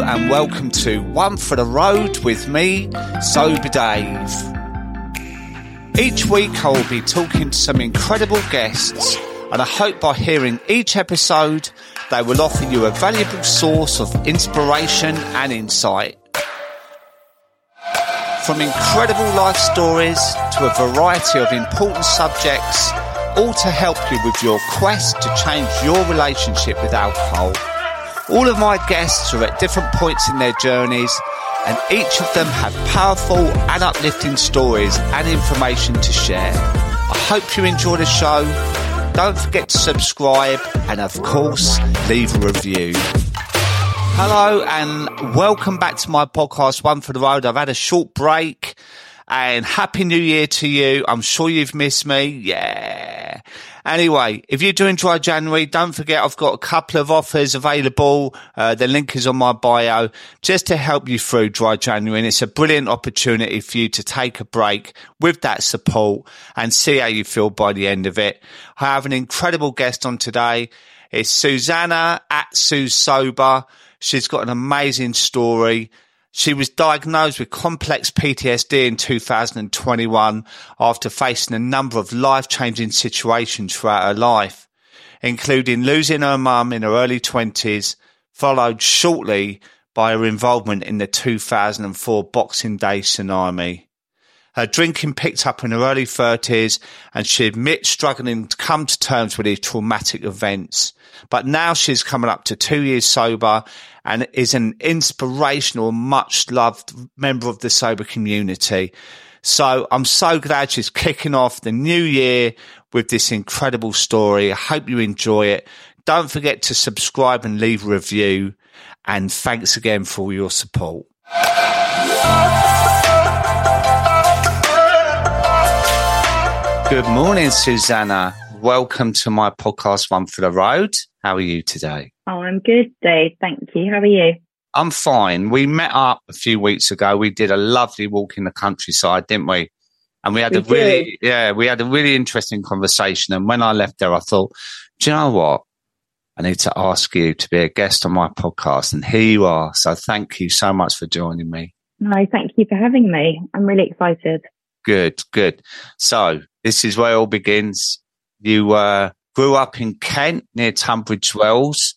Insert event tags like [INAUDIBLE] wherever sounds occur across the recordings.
And welcome to One for the Road with me, Sober Dave. Each week I will be talking to some incredible guests and I hope by hearing each episode they will offer you a valuable source of inspiration and insight. From incredible life stories to a variety of important subjects, all to help you with your quest to change your relationship with alcohol. All of my guests are at different points in their journeys, and each of them have powerful and uplifting stories and information to share. I hope you enjoy the show. Don't forget to subscribe and, of course, leave a review. Hello and welcome back to my podcast, One for the Road. I've had a short break and happy new year to you. I'm sure you've missed me. Yeah. Anyway, if you do enjoy January, don't forget I've got a couple of offers available. Uh, the link is on my bio just to help you through dry January. And it's a brilliant opportunity for you to take a break with that support and see how you feel by the end of it. I have an incredible guest on today. It's Susannah at Suze Sober. She's got an amazing story. She was diagnosed with complex PTSD in 2021 after facing a number of life changing situations throughout her life, including losing her mum in her early 20s, followed shortly by her involvement in the 2004 Boxing Day tsunami. Her drinking picked up in her early 30s and she admits struggling to come to terms with these traumatic events. But now she's coming up to two years sober and is an inspirational, much loved member of the sober community. So I'm so glad she's kicking off the new year with this incredible story. I hope you enjoy it. Don't forget to subscribe and leave a review. And thanks again for your support. Good morning, Susannah. Welcome to my podcast, One for the Road. How are you today? Oh, I'm good, Dave. Thank you. How are you? I'm fine. We met up a few weeks ago. We did a lovely walk in the countryside, didn't we? And we had We a really, yeah, we had a really interesting conversation. And when I left there, I thought, do you know what? I need to ask you to be a guest on my podcast. And here you are. So thank you so much for joining me. No, thank you for having me. I'm really excited. Good, good. So this is where it all begins. You uh, grew up in Kent near Tunbridge Wells.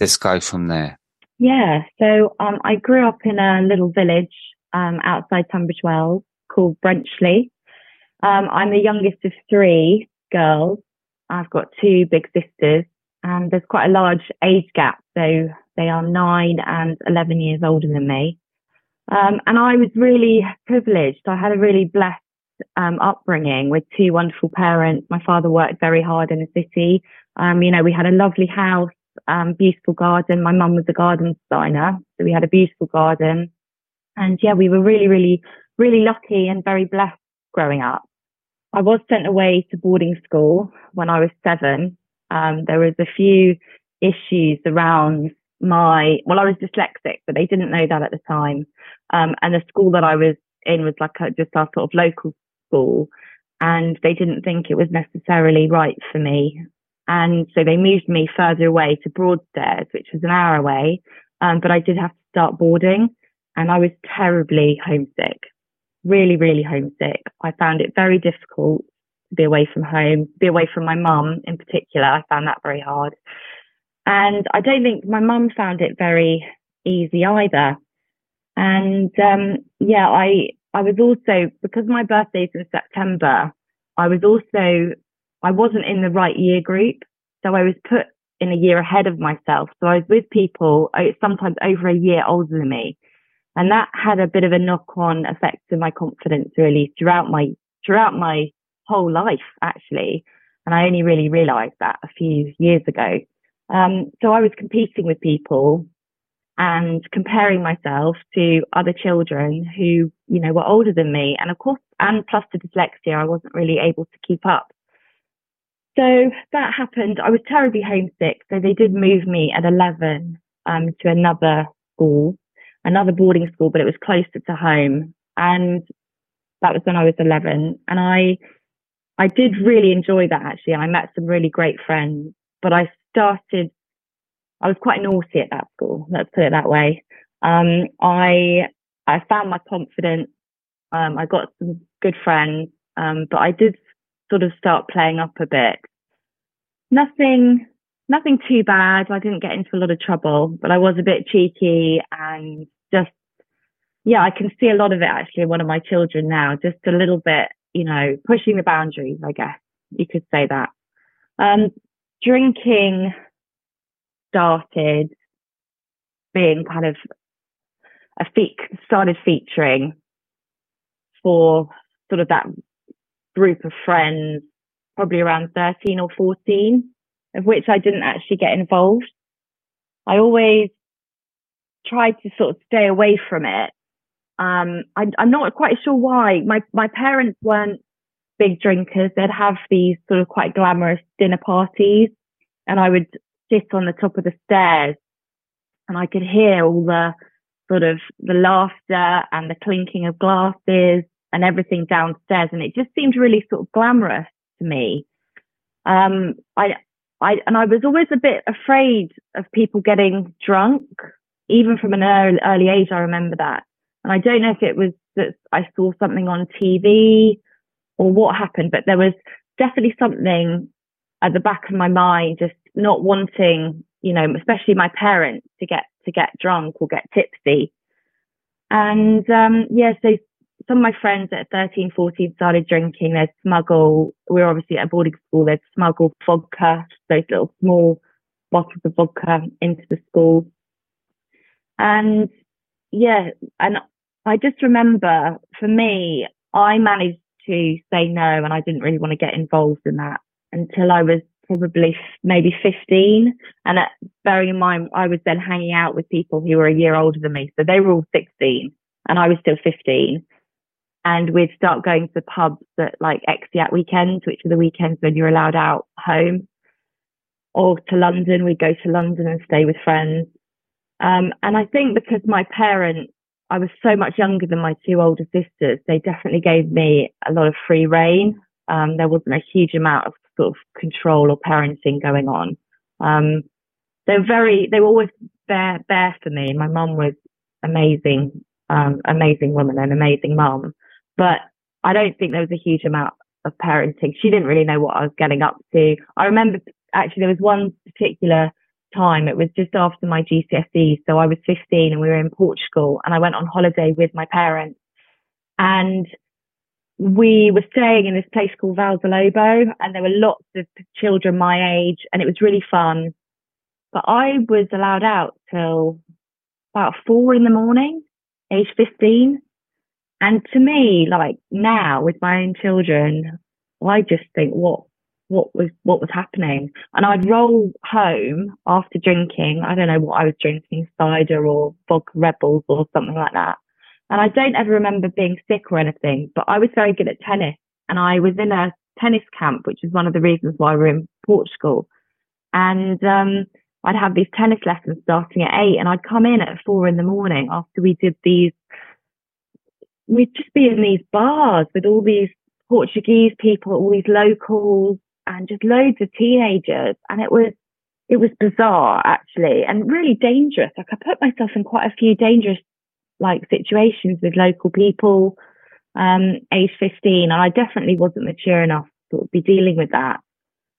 Let's go from there. Yeah. So um, I grew up in a little village um, outside Tunbridge Wells called Brenchley. Um, I'm the youngest of three girls. I've got two big sisters, and there's quite a large age gap. So they are nine and 11 years older than me. Um, and I was really privileged. I had a really blessed um, upbringing with two wonderful parents. My father worked very hard in the city. Um, you know, we had a lovely house, um, beautiful garden. My mum was a garden designer, so we had a beautiful garden. And yeah, we were really, really, really lucky and very blessed growing up. I was sent away to boarding school when I was seven. Um, there was a few issues around my, well, I was dyslexic, but they didn't know that at the time. Um, and the school that I was in was like a, just our sort of local school and they didn't think it was necessarily right for me. And so they moved me further away to Broadstairs, which was an hour away. Um, but I did have to start boarding and I was terribly homesick, really, really homesick. I found it very difficult to be away from home, be away from my mum in particular. I found that very hard. And I don't think my mum found it very easy either. And um, yeah, I I was also because my birthday's in September. I was also I wasn't in the right year group, so I was put in a year ahead of myself. So I was with people uh, sometimes over a year older than me, and that had a bit of a knock-on effect to my confidence really throughout my throughout my whole life actually. And I only really realised that a few years ago. Um, so I was competing with people and comparing myself to other children who, you know, were older than me. And of course, and plus the dyslexia, I wasn't really able to keep up. So that happened. I was terribly homesick. So they did move me at 11 um, to another school, another boarding school, but it was closer to home. And that was when I was 11. And I, I did really enjoy that actually. I met some really great friends, but I started I was quite naughty at that school. Let's put it that way. Um, I I found my confidence. Um, I got some good friends, um, but I did sort of start playing up a bit. Nothing, nothing too bad. I didn't get into a lot of trouble, but I was a bit cheeky and just, yeah, I can see a lot of it actually in one of my children now, just a little bit, you know, pushing the boundaries, I guess you could say that. Um, drinking started being kind of a fe- started featuring for sort of that group of friends, probably around 13 or 14, of which I didn't actually get involved. I always tried to sort of stay away from it. Um, I, I'm not quite sure why. My my parents weren't big drinkers. They'd have these sort of quite glamorous dinner parties, and I would sit on the top of the stairs, and I could hear all the sort of the laughter and the clinking of glasses and everything downstairs. And it just seemed really sort of glamorous to me. Um, I, I, and I was always a bit afraid of people getting drunk, even from an early, early age. I remember that. And I don't know if it was that I saw something on TV or what happened, but there was definitely something at the back of my mind, just not wanting, you know, especially my parents to get to get drunk or get tipsy. And um, yeah, so some of my friends at 13, 14 started drinking. They'd smuggle, we were obviously at boarding school, they'd smuggle vodka, those little small bottles of vodka into the school. And yeah, and I just remember for me, I managed to say no and I didn't really want to get involved in that until I was probably maybe 15. And at, bearing in mind, I was then hanging out with people who were a year older than me. So they were all 16 and I was still 15. And we'd start going to pubs at like exeat weekends, which are the weekends when you're allowed out home or to London. We'd go to London and stay with friends. Um, and I think because my parents, I was so much younger than my two older sisters, they definitely gave me a lot of free reign. Um, there wasn't a huge amount of sort of control or parenting going on. Um, they're very, they were always there, there for me. My mum was amazing, um, amazing woman and amazing mum, but I don't think there was a huge amount of parenting. She didn't really know what I was getting up to. I remember actually there was one particular time. It was just after my GCSE. So I was 15 and we were in Portugal and I went on holiday with my parents and we were staying in this place called Lobo, and there were lots of children my age and it was really fun. But I was allowed out till about four in the morning, age 15. And to me, like now with my own children, I just think what, what was, what was happening. And I'd roll home after drinking. I don't know what I was drinking, cider or vodka rebels or something like that. And I don't ever remember being sick or anything, but I was very good at tennis and I was in a tennis camp, which is one of the reasons why we're in Portugal. And, um, I'd have these tennis lessons starting at eight and I'd come in at four in the morning after we did these, we'd just be in these bars with all these Portuguese people, all these locals and just loads of teenagers. And it was, it was bizarre actually and really dangerous. Like I put myself in quite a few dangerous like situations with local people, um, age 15. And I definitely wasn't mature enough to be dealing with that.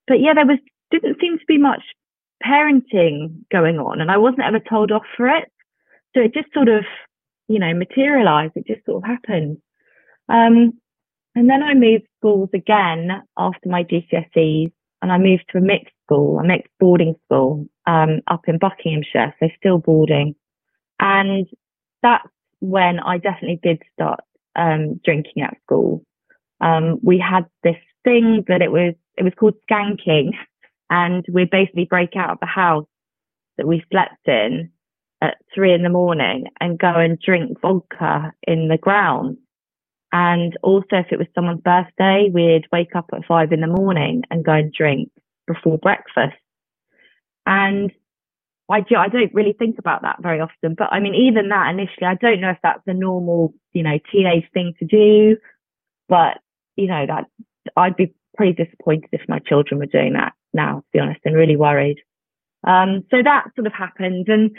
But yeah, there was, didn't seem to be much parenting going on and I wasn't ever told off for it. So it just sort of, you know, materialized. It just sort of happened. Um, and then I moved schools again after my GCSEs and I moved to a mixed school, a mixed boarding school, um, up in Buckinghamshire. So still boarding. And that's when I definitely did start um, drinking at school. Um, we had this thing that it was it was called skanking, and we'd basically break out of the house that we slept in at three in the morning and go and drink vodka in the ground. And also, if it was someone's birthday, we'd wake up at five in the morning and go and drink before breakfast. And I, do, I don't really think about that very often. But I mean, even that initially, I don't know if that's a normal, you know, teenage thing to do. But, you know, that I'd be pretty disappointed if my children were doing that now, to be honest, and really worried. Um, so that sort of happened. And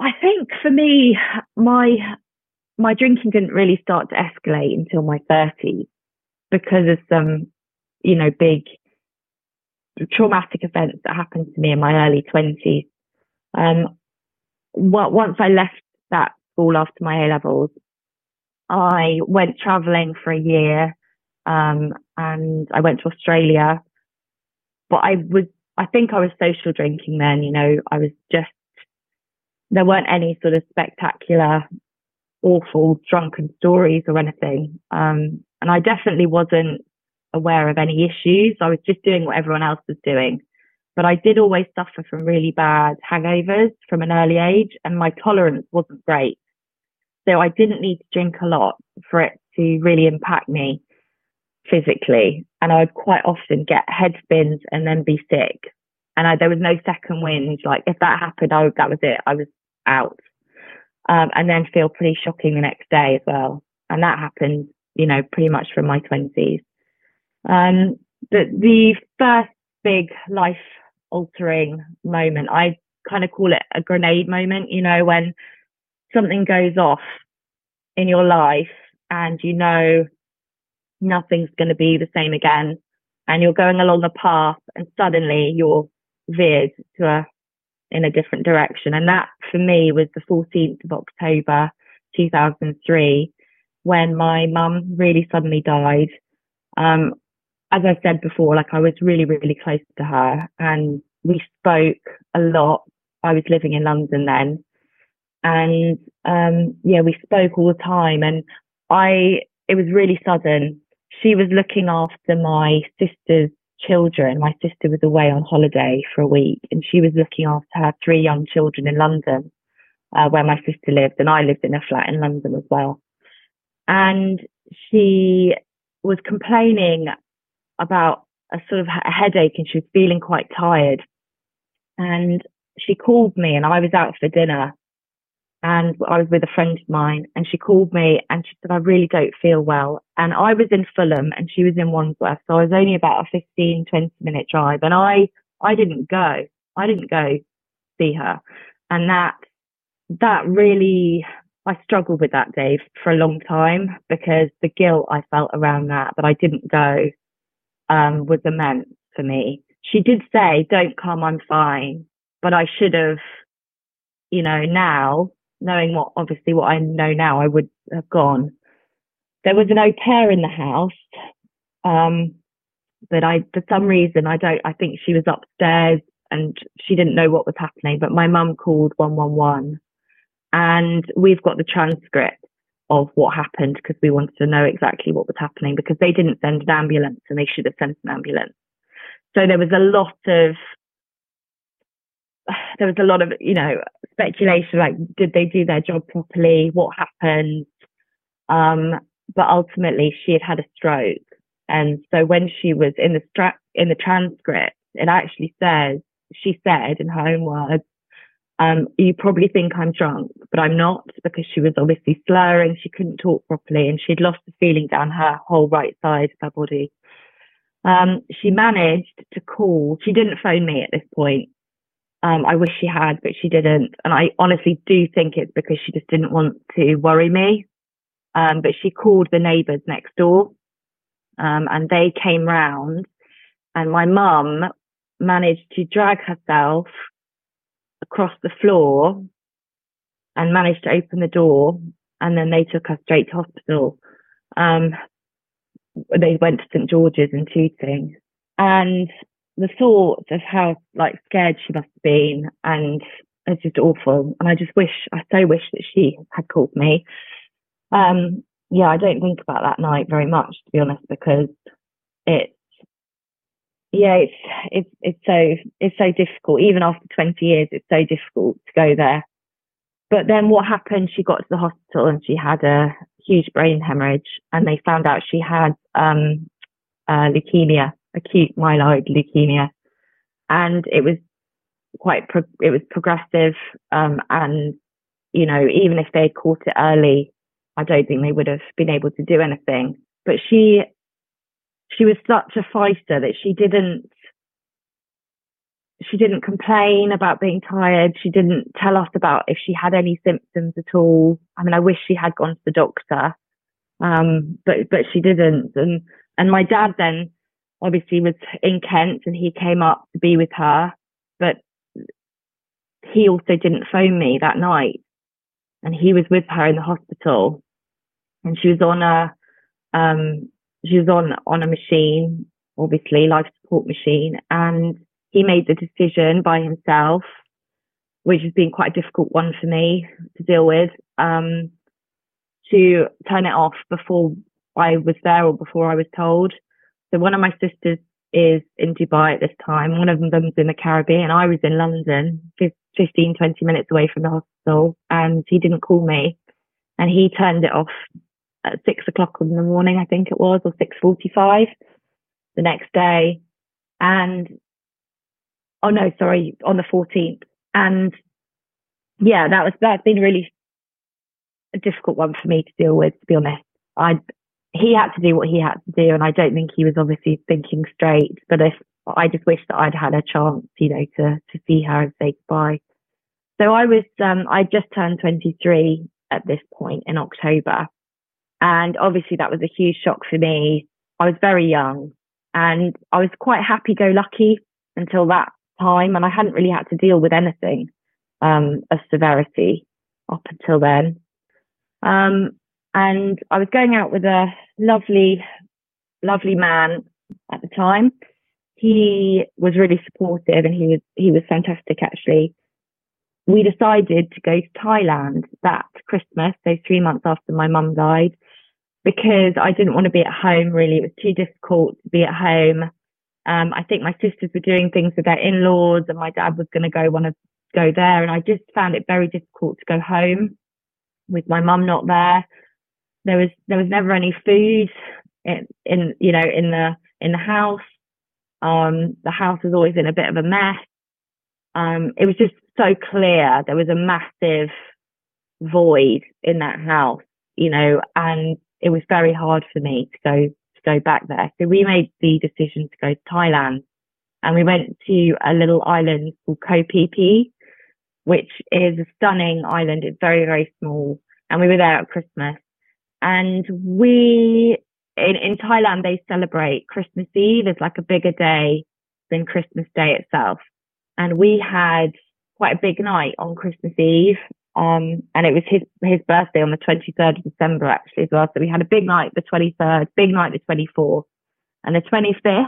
I think for me, my my drinking didn't really start to escalate until my 30s because of some, you know, big traumatic events that happened to me in my early 20s. Um, once I left that school after my A levels, I went traveling for a year, um, and I went to Australia. But I was, I think I was social drinking then, you know, I was just, there weren't any sort of spectacular, awful drunken stories or anything. Um, and I definitely wasn't aware of any issues. I was just doing what everyone else was doing. But I did always suffer from really bad hangovers from an early age and my tolerance wasn't great. So I didn't need to drink a lot for it to really impact me physically. And I would quite often get head spins and then be sick. And I, there was no second wind. Like if that happened, I, that was it. I was out. Um, and then feel pretty shocking the next day as well. And that happened, you know, pretty much from my twenties. Um, but the first big life altering moment, I kind of call it a grenade moment, you know, when something goes off in your life and you know nothing's going to be the same again and you're going along a path and suddenly you're veered to a in a different direction and that for me was the 14th of October 2003 when my mum really suddenly died um, as I said before like I was really really close to her and we spoke a lot I was living in London then and um, yeah, we spoke all the time. And I, it was really sudden. She was looking after my sister's children. My sister was away on holiday for a week, and she was looking after her three young children in London, uh, where my sister lived, and I lived in a flat in London as well. And she was complaining about a sort of a headache, and she was feeling quite tired. And she called me, and I was out for dinner and I was with a friend of mine and she called me and she said, I really don't feel well. And I was in Fulham and she was in Wandsworth. So I was only about a 15, 20 minute drive and I, I didn't go. I didn't go see her. And that, that really, I struggled with that, Dave, for a long time because the guilt I felt around that, that I didn't go, um, was immense for me. She did say, don't come, I'm fine. But I should have, you know, now knowing what obviously what I know now, I would have gone. There was an au pair in the house, um, but I for some reason I don't. I think she was upstairs and she didn't know what was happening. But my mum called one one one, and we've got the transcript of what happened because we wanted to know exactly what was happening because they didn't send an ambulance and they should have sent an ambulance. So there was a lot of [SIGHS] there was a lot of, you know, speculation like, did they do their job properly? What happened? Um, but ultimately she had had a stroke. And so when she was in the stra- in the transcript, it actually says, she said in her own words, um, you probably think I'm drunk, but I'm not because she was obviously slurring. She couldn't talk properly and she'd lost the feeling down her whole right side of her body. Um, she managed to call. She didn't phone me at this point. Um, I wish she had, but she didn't. And I honestly do think it's because she just didn't want to worry me. Um, but she called the neighbours next door, um, and they came round and my mum managed to drag herself across the floor and managed to open the door. And then they took her straight to hospital. Um, they went to St George's in Tooting and the thought of how like scared she must have been and it's just awful. And I just wish, I so wish that she had called me. Um, yeah, I don't think about that night very much, to be honest, because it's, yeah, it's, it's, it's so, it's so difficult. Even after 20 years, it's so difficult to go there. But then what happened? She got to the hospital and she had a huge brain hemorrhage and they found out she had, um, uh, leukemia acute myeloid leukemia, and it was quite pro- it was progressive. Um, and you know, even if they had caught it early, I don't think they would have been able to do anything. But she she was such a fighter that she didn't she didn't complain about being tired. She didn't tell us about if she had any symptoms at all. I mean, I wish she had gone to the doctor, um, but but she didn't. And and my dad then obviously was in Kent and he came up to be with her, but he also didn't phone me that night, and he was with her in the hospital, and she was on a um, she was on on a machine, obviously life support machine, and he made the decision by himself, which has been quite a difficult one for me to deal with, um, to turn it off before I was there or before I was told. So one of my sisters is in Dubai at this time. One of them's in the Caribbean. I was in London, 15, 20 minutes away from the hospital and he didn't call me and he turned it off at six o'clock in the morning, I think it was, or 6.45 the next day. And oh no, sorry, on the 14th. And yeah, that was, that's been really a difficult one for me to deal with, to be honest. I, he had to do what he had to do. And I don't think he was obviously thinking straight, but if I just wish that I'd had a chance, you know, to, to see her and say goodbye. So I was, um, I just turned 23 at this point in October. And obviously that was a huge shock for me. I was very young and I was quite happy go lucky until that time, and I hadn't really had to deal with anything um, of severity up until then. Um, and I was going out with a lovely, lovely man at the time. He was really supportive, and he was he was fantastic actually. We decided to go to Thailand that Christmas, so three months after my mum died, because I didn't want to be at home really. It was too difficult to be at home. Um, I think my sisters were doing things with their in-laws and my dad was going to go want to go there. And I just found it very difficult to go home with my mum not there. There was, there was never any food in, in, you know, in the, in the house. Um, the house was always in a bit of a mess. Um, it was just so clear there was a massive void in that house, you know, and it was very hard for me to go to go back there. So we made the decision to go to Thailand and we went to a little island called Koh Phi Phi, which is a stunning island. It's very, very small. And we were there at Christmas and we, in, in Thailand, they celebrate Christmas Eve. It's like a bigger day than Christmas Day itself. And we had quite a big night on Christmas Eve. Um, and it was his, his birthday on the 23rd of December actually as well. So we had a big night the 23rd, big night the 24th and the 25th,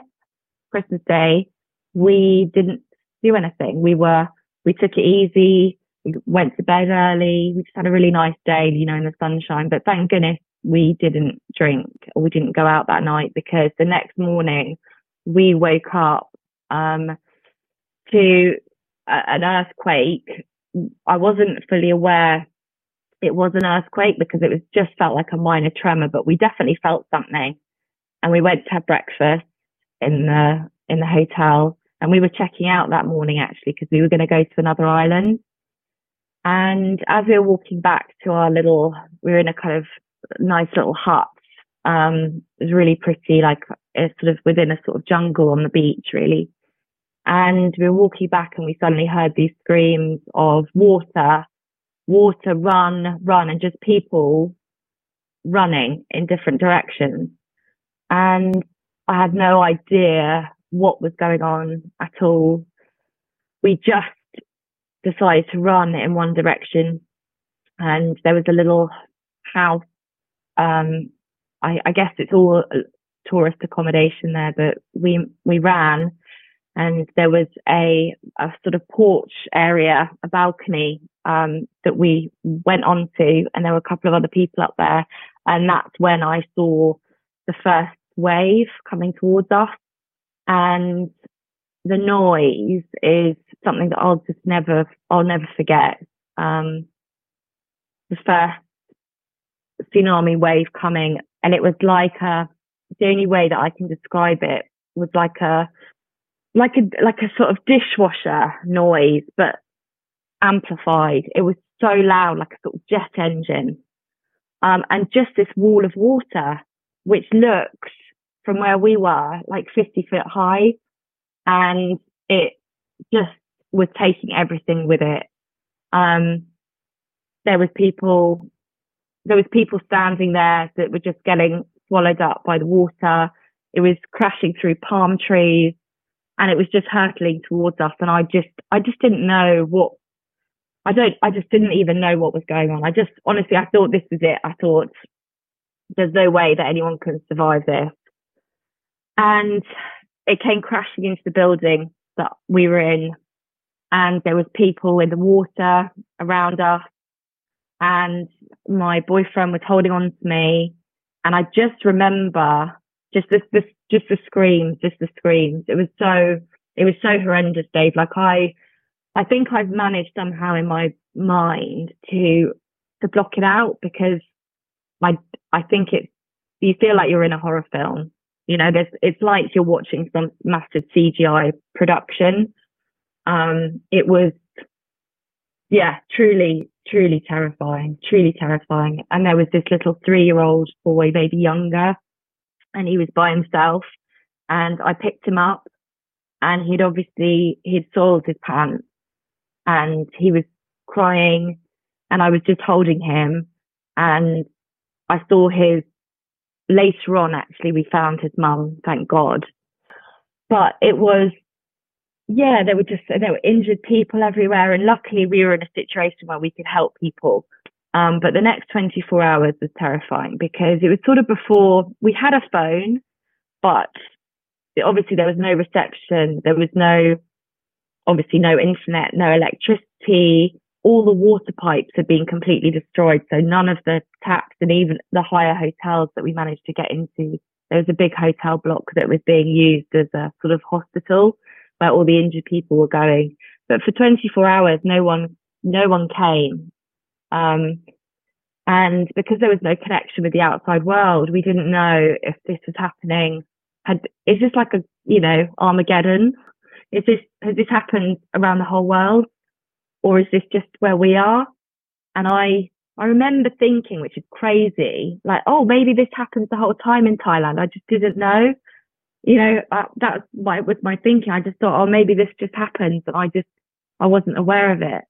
Christmas Day, we didn't do anything. We were, we took it easy. We went to bed early. We just had a really nice day, you know, in the sunshine. But thank goodness we didn't drink or we didn't go out that night because the next morning we woke up, um, to an earthquake I wasn't fully aware it was an earthquake because it was just felt like a minor tremor, but we definitely felt something. And we went to have breakfast in the in the hotel, and we were checking out that morning actually because we were going to go to another island. And as we were walking back to our little, we were in a kind of nice little hut. Um, it was really pretty, like it's sort of within a sort of jungle on the beach, really. And we were walking back and we suddenly heard these screams of water, water, run, run, and just people running in different directions. And I had no idea what was going on at all. We just decided to run in one direction and there was a little house. Um, I, I guess it's all tourist accommodation there, but we, we ran and there was a, a sort of porch area, a balcony um, that we went onto, and there were a couple of other people up there, and that's when I saw the first wave coming towards us, and the noise is something that I'll just never, I'll never forget. Um, the first tsunami wave coming, and it was like a, the only way that I can describe it was like a like a like a sort of dishwasher noise, but amplified. It was so loud, like a sort of jet engine. Um, and just this wall of water, which looks from where we were like 50 foot high. And it, just was taking everything with it. Um, there was people, there was people standing there that were just getting swallowed up by the water. It was crashing through palm trees and it was just hurtling towards us. And I just, I just didn't know what, I don't, I just didn't even know what was going on. I just, honestly, I thought this was it. I thought there's no way that anyone can survive this. And it came crashing into the building that we were in. And there was people in the water around us. And my boyfriend was holding on to me. And I just remember just this, this, just the screams, just the screams. It was so, it was so horrendous, Dave. Like I, I think I've managed somehow in my mind to, to block it out because I, I think it, you feel like you're in a horror film. You know, there's, it's like you're watching some massive CGI production. Um, it was, yeah, truly, truly terrifying, truly terrifying. And there was this little three year old boy, maybe younger, and he was by himself. And I picked him up and he'd obviously, he'd soiled his pants and he was crying and I was just holding him and I saw his later on actually we found his mum, thank God. But it was yeah, there were just there were injured people everywhere and luckily we were in a situation where we could help people. Um, but the next 24 hours was terrifying because it was sort of before we had a phone, but obviously there was no reception. There was no, obviously no internet, no electricity. All the water pipes had been completely destroyed. So none of the taps and even the higher hotels that we managed to get into, there was a big hotel block that was being used as a sort of hospital where all the injured people were going. But for 24 hours, no one, no one came. Um, and because there was no connection with the outside world, we didn't know if this was happening. Had, is this like a, you know, Armageddon? Is this, has this happened around the whole world? Or is this just where we are? And I, I remember thinking, which is crazy, like, oh, maybe this happens the whole time in Thailand. I just didn't know. You know, uh, that's why was my thinking. I just thought, oh, maybe this just happens, and I just, I wasn't aware of it.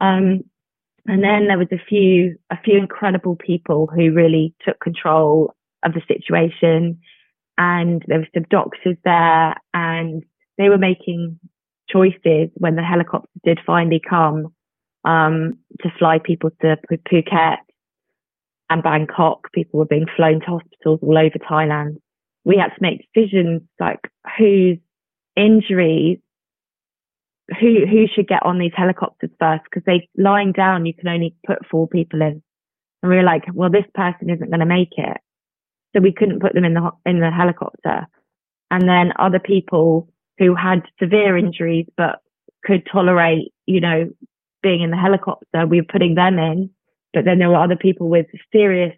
Um, and then there was a few, a few incredible people who really took control of the situation. And there were some doctors there and they were making choices when the helicopters did finally come, um, to fly people to Phuket and Bangkok. People were being flown to hospitals all over Thailand. We had to make decisions like whose injuries who who should get on these helicopters first because they lying down you can only put four people in and we were like well this person isn't going to make it so we couldn't put them in the in the helicopter and then other people who had severe injuries but could tolerate you know being in the helicopter we were putting them in but then there were other people with serious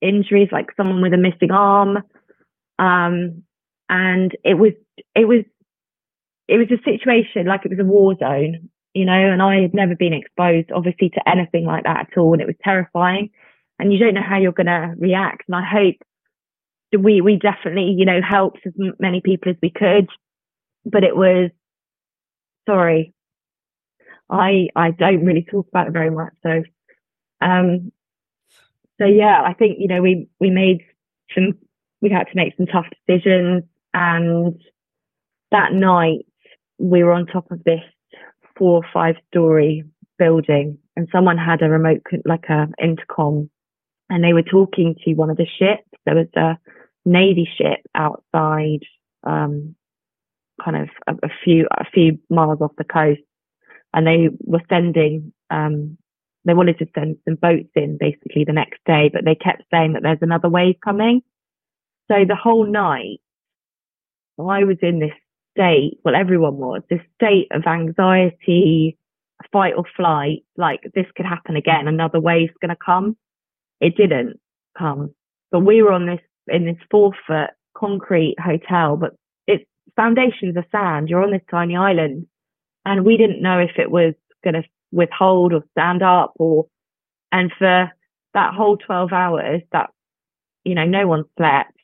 injuries like someone with a missing arm um and it was it was it was a situation like it was a war zone, you know, and I had never been exposed obviously to anything like that at all. And it was terrifying and you don't know how you're going to react. And I hope we, we definitely, you know, helped as many people as we could, but it was, sorry, I, I don't really talk about it very much. So, um, so yeah, I think, you know, we, we made some, we had to make some tough decisions and that night we were on top of this four or five story building and someone had a remote, like a intercom and they were talking to one of the ships. There was a Navy ship outside, um, kind of a, a few, a few miles off the coast and they were sending, um, they wanted to send some boats in basically the next day, but they kept saying that there's another wave coming. So the whole night, I was in this state, well, everyone was, this state of anxiety, fight or flight, like this could happen again, another wave's going to come. It didn't come, but we were on this, in this four foot concrete hotel, but foundations are sand. You're on this tiny island and we didn't know if it was going to withhold or stand up or, and for that whole 12 hours that, you know, no one slept,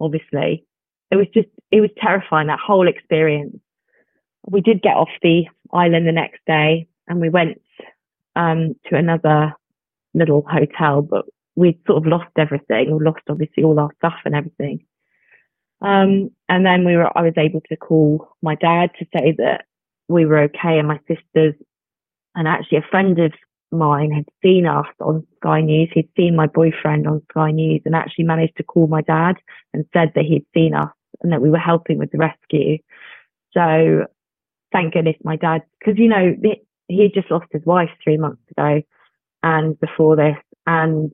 obviously it was just, it was terrifying, that whole experience. we did get off the island the next day and we went um, to another little hotel, but we'd sort of lost everything. We lost obviously all our stuff and everything. Um, and then we were, I was able to call my dad to say that we were okay and my sisters and actually a friend of mine had seen us on Sky News. He'd seen my boyfriend on Sky News and actually managed to call my dad and said that he'd seen us and that we were helping with the rescue. So thank goodness my dad, because you know, he had just lost his wife three months ago and before this and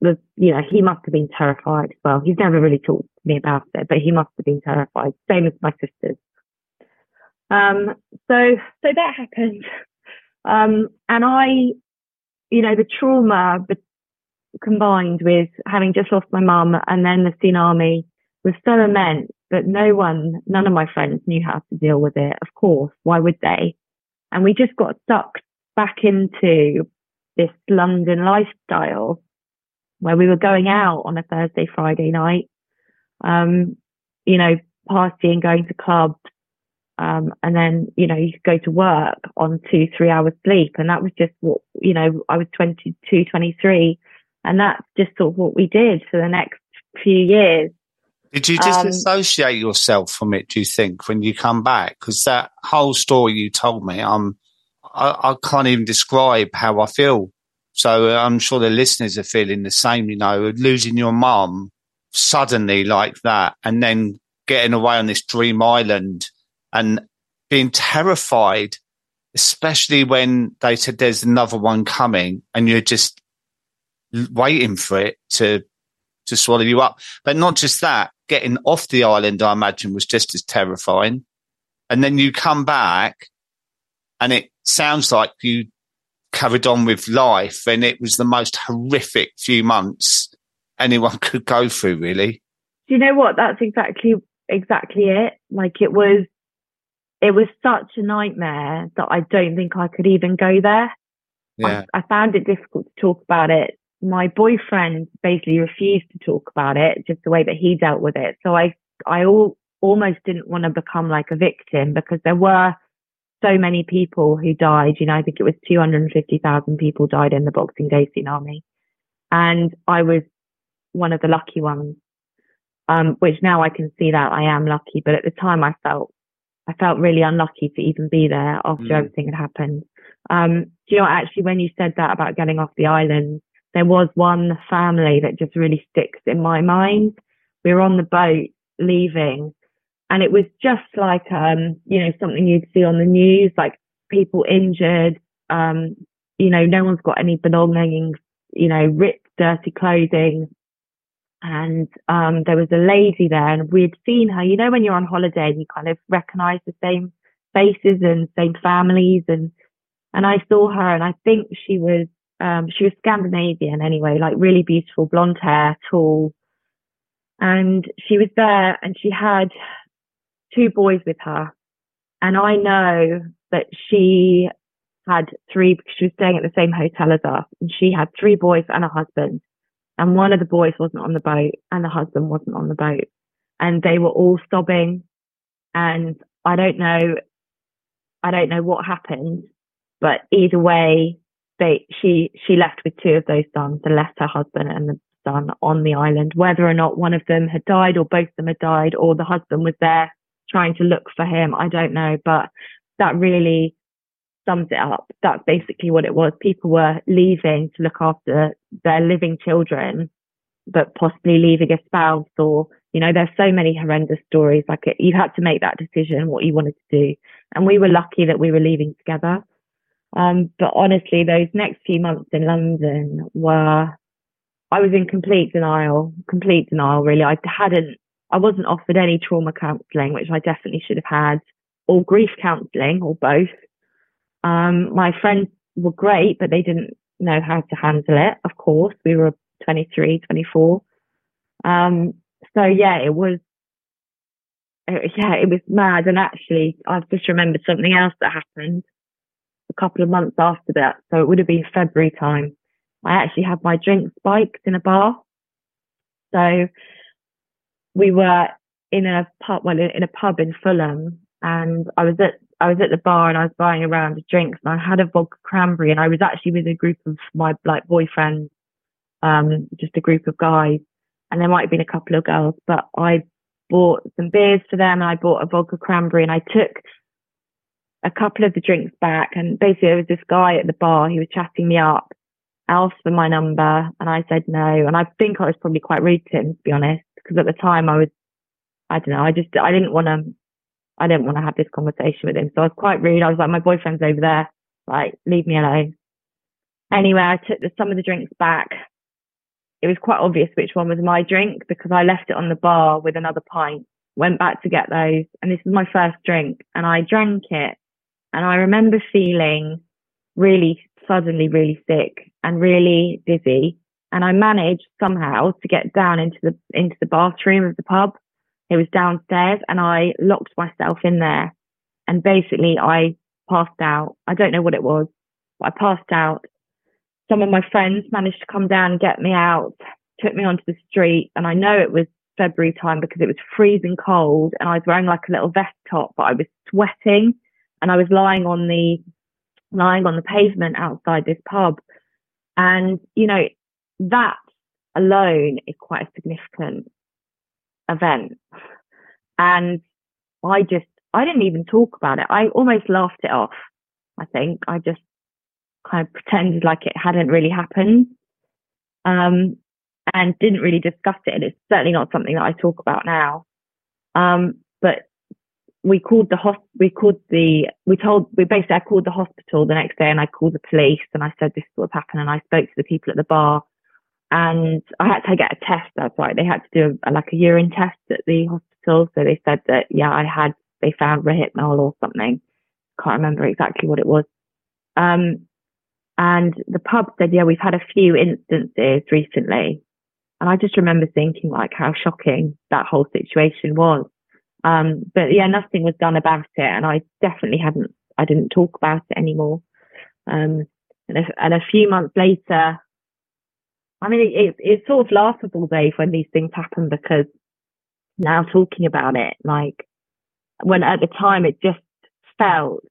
the, you know, he must have been terrified as well. He's never really talked me about it, but he must have been terrified. Same as my sisters. Um, so, so that happened. Um, and I, you know, the trauma but combined with having just lost my mum and then the tsunami was so immense that no one, none of my friends knew how to deal with it. Of course, why would they? And we just got sucked back into this London lifestyle where we were going out on a Thursday, Friday night, um, you know, partying, going to clubs, um, and then, you know, you could go to work on two, three hours sleep. And that was just what, you know, I was 22, 23. And that's just sort of what we did for the next few years. Did you disassociate um, yourself from it, do you think, when you come back? Because that whole story you told me, um, I, I can't even describe how I feel so I'm sure the listeners are feeling the same, you know, losing your mum suddenly like that and then getting away on this dream island and being terrified, especially when they said there's another one coming and you're just waiting for it to, to swallow you up. But not just that, getting off the island, I imagine was just as terrifying. And then you come back and it sounds like you carried on with life. And it was the most horrific few months anyone [LAUGHS] could go through, really. Do you know what? That's exactly, exactly it. Like it was, it was such a nightmare that I don't think I could even go there. Yeah. I, I found it difficult to talk about it. My boyfriend basically refused to talk about it, just the way that he dealt with it. So I, I all, almost didn't want to become like a victim because there were so many people who died. You know, I think it was 250,000 people died in the Boxing Day tsunami. And I was one of the lucky ones, um, which now I can see that I am lucky. But at the time I felt, I felt really unlucky to even be there after mm. everything had happened. Um, do you know, actually, when you said that about getting off the island, there was one family that just really sticks in my mind. We were on the boat leaving and it was just like um you know something you'd see on the news like people injured um you know no one's got any belongings you know ripped dirty clothing and um there was a lady there and we'd seen her you know when you're on holiday and you kind of recognize the same faces and same families and and I saw her and I think she was um she was Scandinavian anyway like really beautiful blonde hair tall and she was there and she had two boys with her. And I know that she had three, because she was staying at the same hotel as us, and she had three boys and a husband. And one of the boys wasn't on the boat, and the husband wasn't on the boat. And they were all sobbing. And I don't know, I don't know what happened, but either way, they, she, she left with two of those sons and left her husband and the son on the island. Whether or not one of them had died or both of them had died or the husband was there trying to look for him. I don't know, but that really sums it up. That's basically what it was. People were leaving to look after their living children, but possibly leaving a spouse or, you know, there's so many horrendous stories. Like it, you had to make that decision what you wanted to do. And we were lucky that we were leaving together. Um, but honestly, those next few months in London were, I was in complete denial, complete denial, really. I hadn't I wasn't offered any trauma counselling, which I definitely should have had, or grief counselling, or both. Um, my friends were great, but they didn't know how to handle it. Of course, we were 23, 24. Um, so yeah, it was, it, yeah, it was mad. And actually, I've just remembered something else that happened a couple of months after that. So it would have been February time. I actually had my drink spiked in a bar. So we were in a pub, well, in a pub in Fulham, and I was at I was at the bar and I was buying a round of drinks and I had a vodka cranberry and I was actually with a group of my like boyfriends, um, just a group of guys, and there might have been a couple of girls, but I bought some beers for them and I bought a vodka cranberry and I took a couple of the drinks back and basically there was this guy at the bar, he was chatting me up, asked for my number and I said no. And I think I was probably quite rude to him, to be honest, because at the time I was, I don't know, I just, I didn't want to, I didn't want to have this conversation with him. So I was quite rude. I was like, my boyfriend's over there. Like, leave me alone. Anyway, I took the, some of the drinks back. It was quite obvious which one was my drink because I left it on the bar with another pint, went back to get those. And this was my first drink and I drank it. And I remember feeling really suddenly really sick and really dizzy. And I managed somehow to get down into the, into the bathroom of the pub it was downstairs and I locked myself in there and basically I passed out. I don't know what it was, but I passed out. Some of my friends managed to come down and get me out, took me onto the street and I know it was February time because it was freezing cold and I was wearing like a little vest top, but I was sweating and I was lying on the, lying on the pavement outside this pub. And, you know, that alone is quite significant event. And I just, I didn't even talk about it. I almost laughed it off. I think I just kind of pretended like it hadn't really happened. Um, and didn't really discuss it. And it's certainly not something that I talk about now. Um, but we called the hosp- we called the, we told, we basically, I called the hospital the next day and I called the police and I said this is what's happened and I spoke to the people at the bar and I had to get a test. That's right. They had to do a, like a urine test at the hospital. So they said that, yeah, I had, they found Rohypnol or something. Can't remember exactly what it was. Um, and the pub said, yeah, we've had a few instances recently. And I just remember thinking like how shocking that whole situation was. Um, but yeah, nothing was done about it. And I definitely hadn't, I didn't talk about it anymore. Um, and a, and a few months later, I mean, it, it's sort of laughable, Dave, when these things happen because now talking about it, like when at the time it just felt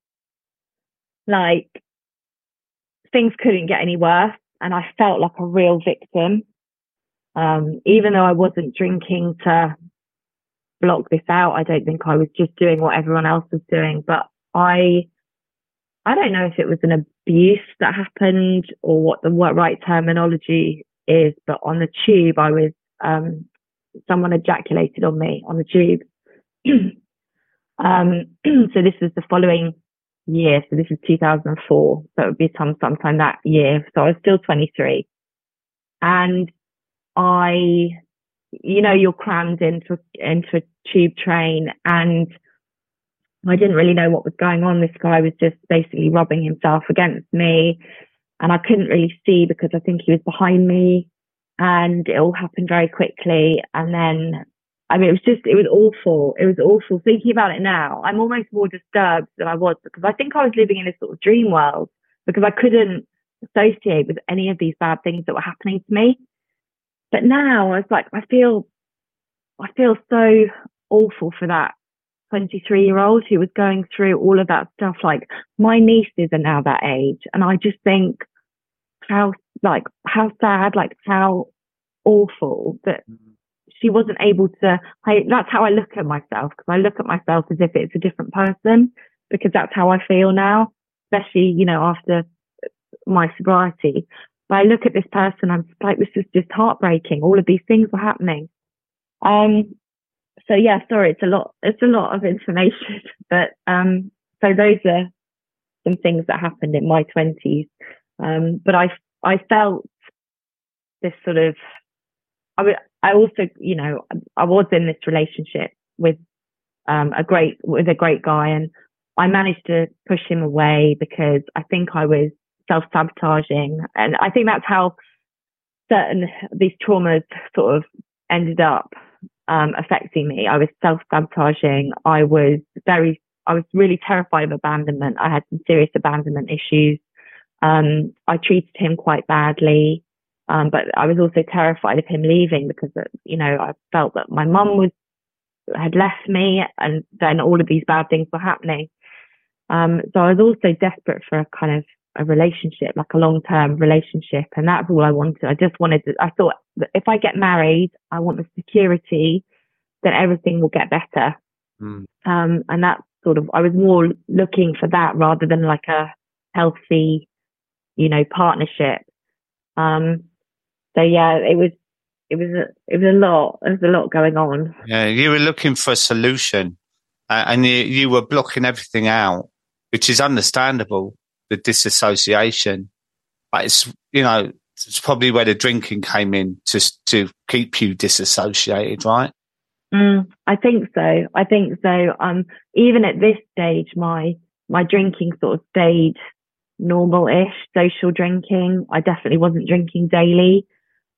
like things couldn't get any worse and I felt like a real victim. Um, even though I wasn't drinking to block this out, I don't think I was just doing what everyone else was doing, but I, I don't know if it was an abuse that happened or what the right terminology is, but on the tube, I was, um, someone ejaculated on me on the tube. [CLEARS THROAT] um, [CLEARS THROAT] so this was the following year. So this is 2004. So it would be some, sometime that year. So I was still 23 and I, you know, you're crammed into, into a tube train and I didn't really know what was going on. This guy was just basically rubbing himself against me and I couldn't really see because I think he was behind me and it all happened very quickly. And then, I mean, it was just, it was awful. It was awful. Thinking about it now, I'm almost more disturbed than I was because I think I was living in a sort of dream world because I couldn't associate with any of these bad things that were happening to me. But now I was like, I feel, I feel so awful for that 23 year old who was going through all of that stuff. Like my nieces are now that age. And I just think how, like, how sad, like how awful that mm-hmm. she wasn't able to, I, that's how I look at myself. Cause I look at myself as if it's a different person because that's how I feel now, especially, you know, after my sobriety. But I look at this person, I'm like, this is just heartbreaking. All of these things were happening. Um, so yeah, sorry, it's a lot, it's a lot of information, [LAUGHS] but, um, so those are some things that happened in my twenties. Um, but I, I felt this sort of, I mean, I also, you know, I was in this relationship with, um, a great, with a great guy and I managed to push him away because I think I was self sabotaging. And I think that's how certain these traumas sort of ended up um, affecting me. I was self sabotaging. I was very, I was really terrified of abandonment. I had some serious abandonment issues. Um, I treated him quite badly. Um, but I was also terrified of him leaving because, uh, you know, I felt that my mum was, had left me and then all of these bad things were happening. Um, so I was also desperate for a kind of a relationship, like a long term relationship. And that's all I wanted. I just wanted to, I thought that if I get married, I want the security that everything will get better. Mm. Um, and that sort of, I was more looking for that rather than like a healthy, you know, partnership. Um, so yeah, it was, it was, a, it was a lot. There was a lot going on. Yeah. You were looking for a solution uh, and you, you were blocking everything out, which is understandable the disassociation. But it's you know it's probably where the drinking came in to to keep you disassociated, right? Mm, I think so. I think so. Um, even at this stage, my my drinking sort of stayed normal-ish, social drinking. I definitely wasn't drinking daily.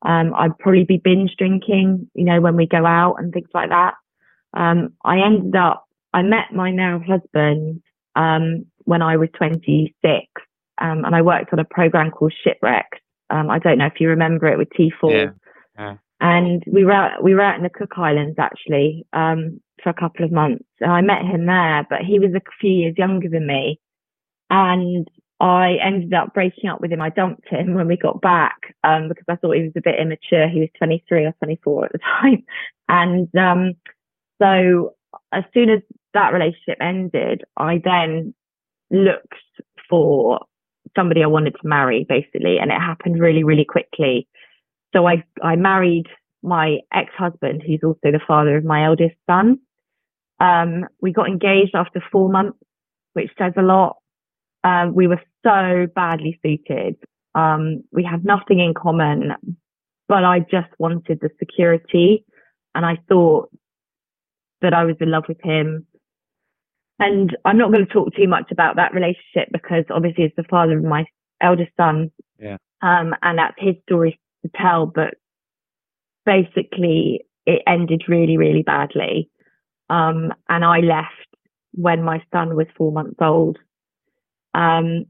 Um, I'd probably be binge drinking, you know, when we go out and things like that. Um, I ended up, I met my now husband, um, when I was 26. Um, and I worked on a program called Shipwrecked. Um, I don't know if you remember it with T4. Yeah. yeah. And we were out, we were out in the Cook Islands actually, um, for a couple of months. And I met him there, but he was a few years younger than me. And I ended up breaking up with him. I dumped him when we got back, um, because I thought he was a bit immature. He was 23 or 24 at the [LAUGHS] time. And, um, so as soon as that relationship ended, I then looked for somebody I wanted to marry, basically, and it happened really, really quickly. So I I married my ex-husband, who's also the father of my eldest son. Um, we got engaged after four months, which says a lot. Um, we were so badly suited. Um, we had nothing in common, but I just wanted the security, and I thought that I was in love with him. And I'm not going to talk too much about that relationship because obviously it's the father of my eldest son. Yeah. Um, and that's his story to tell, but basically it ended really, really badly. Um, and I left when my son was four months old. Um,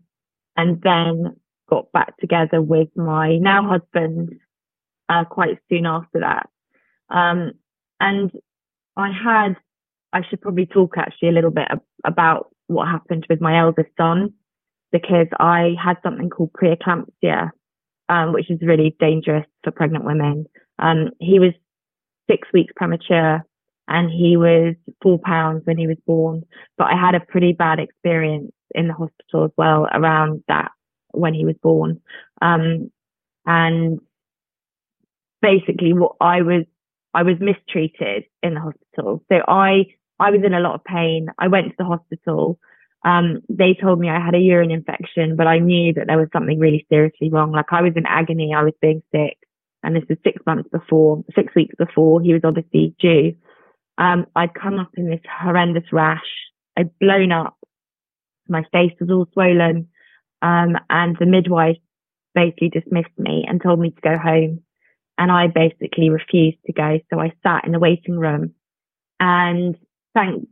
and then got back together with my now husband, uh, quite soon after that. Um, and I had I should probably talk actually a little bit about what happened with my eldest son because I had something called preeclampsia, um, which is really dangerous for pregnant women. Um, he was six weeks premature and he was four pounds when he was born, but I had a pretty bad experience in the hospital as well around that when he was born. Um, and basically what I was I was mistreated in the hospital. So I, I was in a lot of pain. I went to the hospital. Um, they told me I had a urine infection, but I knew that there was something really seriously wrong. Like I was in agony. I was being sick. And this was six months before, six weeks before he was obviously due. Um, I'd come up in this horrendous rash. I'd blown up. My face was all swollen. Um, and the midwife basically dismissed me and told me to go home and I basically refused to go. So I sat in the waiting room and thank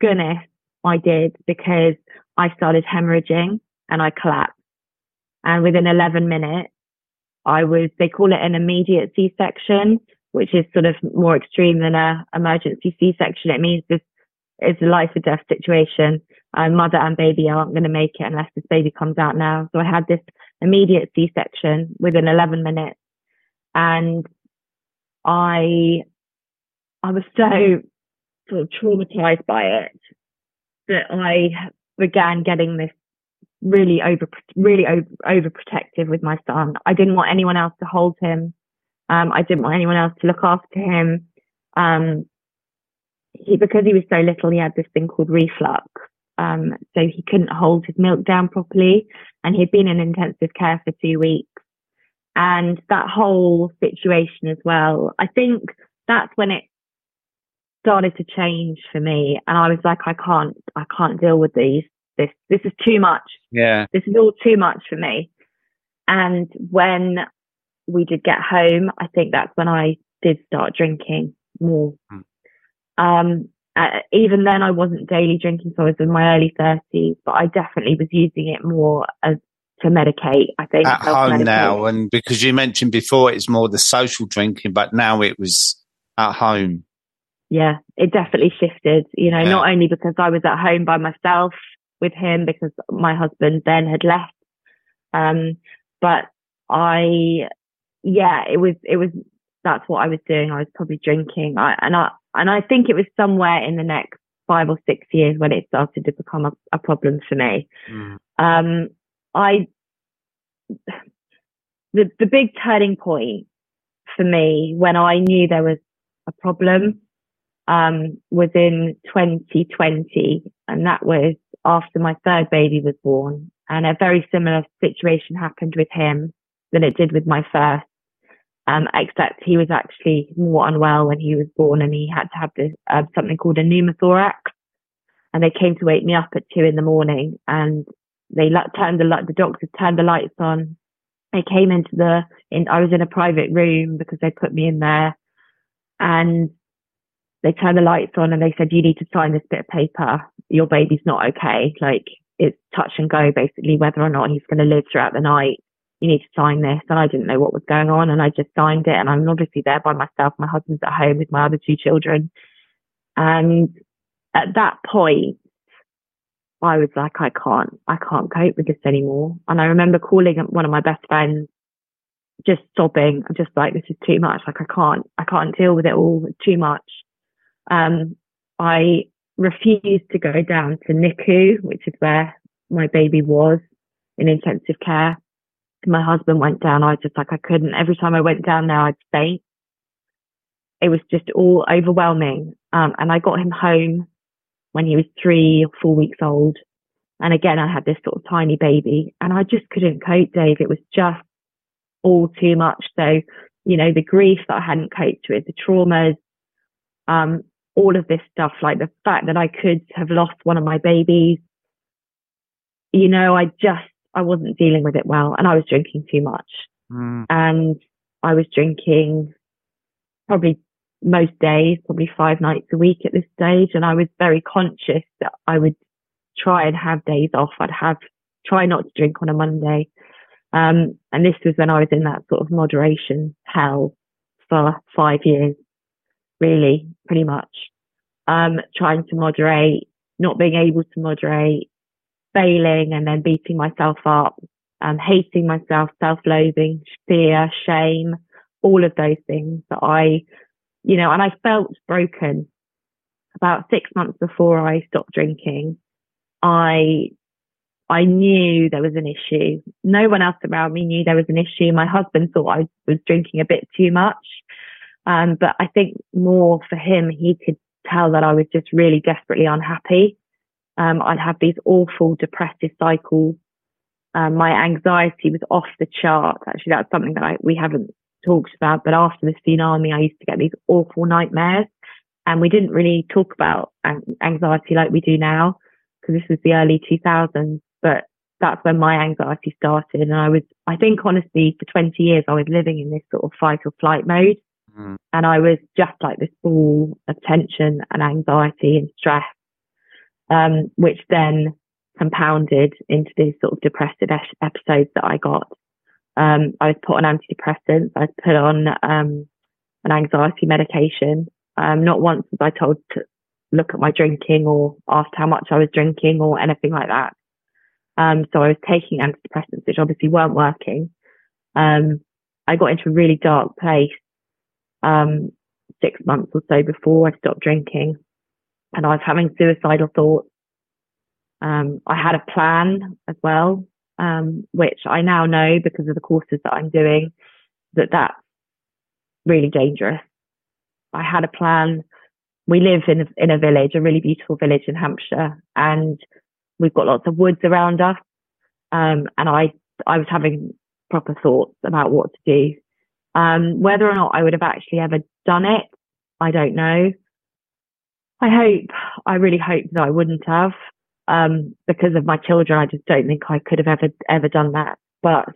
goodness I did because I started hemorrhaging and I collapsed. And within 11 minutes, I was, they call it an immediate C-section, which is sort of more extreme than a emergency C-section. It means this is a life or death situation. Uh, mother and baby aren't going to make it unless this baby comes out now. So I had this immediate C-section within 11 minutes and I I was so sort of traumatized by it that I began getting this really over really over overprotective with my son. I didn't want anyone else to hold him. Um, I didn't want anyone else to look after him. Um, he, because he was so little, he had this thing called reflux. Um, so he couldn't hold his milk down properly and he'd been in intensive care for two weeks and that whole situation as well. I think that's when it started to change for me. And I was like, I can't, I can't deal with these. This, this is too much. Yeah. This is all too much for me. And when we did get home, I think that's when I did start drinking more. Mm. Um, uh, even then I wasn't daily drinking, so I was in my early thirties, but I definitely was using it more as to medicate. I think at home now, and because you mentioned before it's more the social drinking, but now it was at home. Yeah, it definitely shifted. You know, yeah. not only because I was at home by myself with him because my husband then had left. Um, but I, yeah, it was, it was, that's what I was doing. I was probably drinking. I, and I, and I think it was somewhere in the next five or six years when it started to become a, a problem for me. Mm. Um, I, the, the big turning point for me when I knew there was a problem, um, was in 2020. And that was after my third baby was born. And a very similar situation happened with him than it did with my first. Um, except he was actually more unwell when he was born and he had to have this, uh, something called a pneumothorax. And they came to wake me up at two in the morning and they turned the the doctors turned the lights on. They came into the, in, I was in a private room because they put me in there and they turned the lights on and they said, you need to sign this bit of paper. Your baby's not okay. Like it's touch and go basically whether or not he's going to live throughout the night. You need to sign this. And I didn't know what was going on and I just signed it. And I'm obviously there by myself. My husband's at home with my other two children. And at that point, I was like, I can't, I can't cope with this anymore. And I remember calling one of my best friends, just sobbing. I'm just like, this is too much. Like, I can't, I can't deal with it all. too much. Um, I refused to go down to NICU, which is where my baby was in intensive care. My husband went down. I was just like, I couldn't. Every time I went down there, I'd faint. It was just all overwhelming. Um, and I got him home when he was three or four weeks old. And again, I had this sort of tiny baby and I just couldn't cope, Dave. It was just all too much. So, you know, the grief that I hadn't coped with, the traumas, um, all of this stuff, like the fact that I could have lost one of my babies. You know, I just, I wasn't dealing with it well and I was drinking too much. Mm. And I was drinking probably most days, probably five nights a week at this stage. And I was very conscious that I would try and have days off. I'd have, try not to drink on a Monday. Um, and this was when I was in that sort of moderation hell for five years, really, pretty much. Um, trying to moderate, not being able to moderate, failing and then beating myself up, um, hating myself, self-loathing, fear, shame, all of those things that I you know, and I felt broken about six months before I stopped drinking. I, I knew there was an issue. No one else around me knew there was an issue. My husband thought I was drinking a bit too much. Um, but I think more for him, he could tell that I was just really desperately unhappy. Um, I'd have these awful depressive cycles. Um, my anxiety was off the chart. Actually, that's something that I, we haven't talked about, but after the tsunami, I used to get these awful nightmares. And we didn't really talk about anxiety like we do now, because this was the early 2000s. But that's when my anxiety started. And I was, I think honestly, for 20 years, I was living in this sort of fight or flight mode. Mm. And I was just like this ball of tension and anxiety and stress, um, which then compounded into these sort of depressive episodes that I got. Um, I was put on antidepressants. I was put on um, an anxiety medication. Um, not once was I told to look at my drinking or asked how much I was drinking or anything like that. Um, so I was taking antidepressants, which obviously weren't working. Um, I got into a really dark place um, six months or so before I stopped drinking, and I was having suicidal thoughts. I had a plan as well um, which I now know because of the courses that I'm doing that that's really dangerous. I had a plan. We live in a, in a village, a really beautiful village in Hampshire, and we've got lots of woods around us. Um, and I, I was having proper thoughts about what to do. Um, whether or not I would have actually ever done it, I don't know. I hope, I really hope that I wouldn't have um, because of my children. I just don't think I could have ever, ever done that. But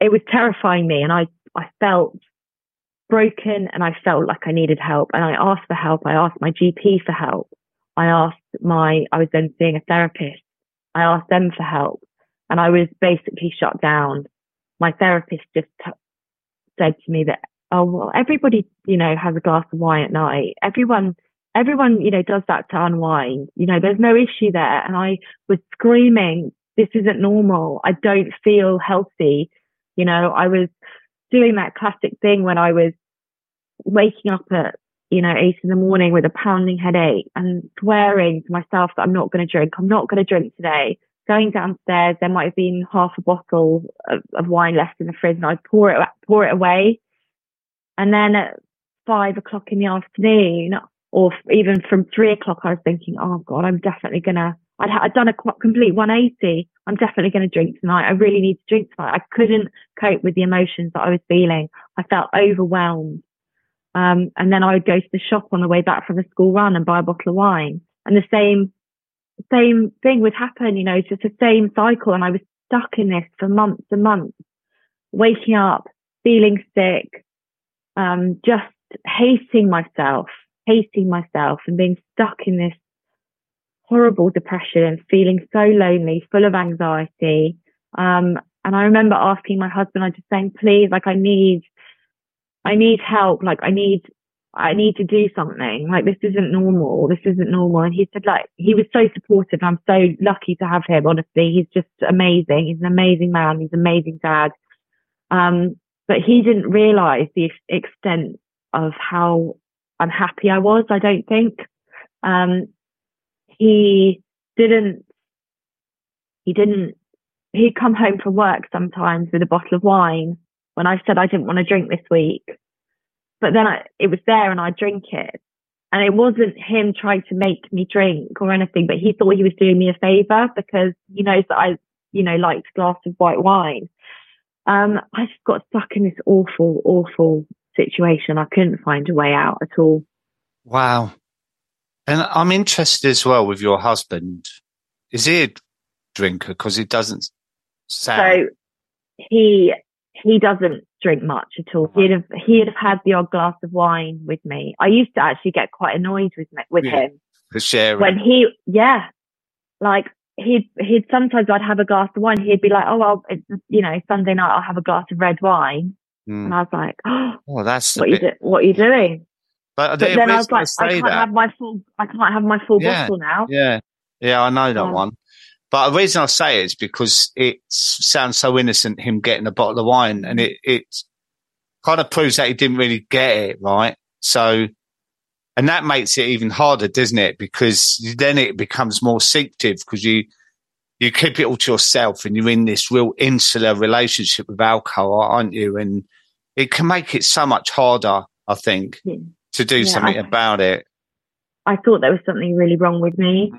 it was terrifying me and I, I felt broken and I felt like I needed help and I asked for help. I asked my GP for help. I asked my, I was then seeing a therapist. I asked them for help and I was basically shut down. My therapist just t- said to me that, oh, well, everybody, you know, has a glass of wine at night. Everyone, everyone, you know, does that to unwind. You know, there's no issue there. And I was screaming, this isn't normal. I don't feel healthy. You know, I was doing that classic thing when I was waking up at, you know, eight in the morning with a pounding headache and swearing to myself that I'm not going to drink. I'm not going to drink today. Going downstairs, there might have been half a bottle of, of wine left in the fridge and I'd pour it, pour it away. And then at five o'clock in the afternoon, or even from three o'clock, I was thinking, oh God, I'm definitely gonna, I'd, I'd done a complete 180. I'm definitely going to drink tonight. I really need to drink tonight. I couldn't cope with the emotions that I was feeling. I felt overwhelmed. Um, and then I would go to the shop on the way back from the school run and buy a bottle of wine. And the same, same thing would happen, you know, it's just the same cycle. And I was stuck in this for months and months, waking up, feeling sick, um, just hating myself, hating myself and being stuck in this horrible depression and feeling so lonely, full of anxiety. Um, and I remember asking my husband, I just saying, please, like I need, I need help. Like I need, I need to do something. Like this isn't normal. This isn't normal. And he said, like, he was so supportive. I'm so lucky to have him. Honestly, he's just amazing. He's an amazing man. He's an amazing dad. Um, but he didn't realize the extent of how unhappy I was. I don't think. Um, he didn't, he didn't, he'd come home from work sometimes with a bottle of wine when I said I didn't want to drink this week. But then I, it was there and I'd drink it. And it wasn't him trying to make me drink or anything, but he thought he was doing me a favor because he knows that I, you know, liked a glass of white wine. Um, I just got stuck in this awful, awful situation. I couldn't find a way out at all. Wow. And I'm interested as well with your husband. Is he a drinker? Because he doesn't sound. So he he doesn't drink much at all. He'd have he'd have had the odd glass of wine with me. I used to actually get quite annoyed with me, with yeah, him. Sharing. When he, yeah, like he'd he'd sometimes I'd have a glass of wine. He'd be like, "Oh well, it's you know Sunday night. I'll have a glass of red wine." Mm. And I was like, "Oh, that's what bit... you do- what are you doing?" But, but then I was like, I can't that. have my full, I can't have my full yeah, bottle now. Yeah, yeah, I know that yeah. one. But the reason I say it is because it sounds so innocent, him getting a bottle of wine, and it it kind of proves that he didn't really get it right. So, and that makes it even harder, doesn't it? Because then it becomes more secretive because you you keep it all to yourself, and you're in this real insular relationship with alcohol, aren't you? And it can make it so much harder, I think. Yeah to do yeah, something I, about it. I thought there was something really wrong with me.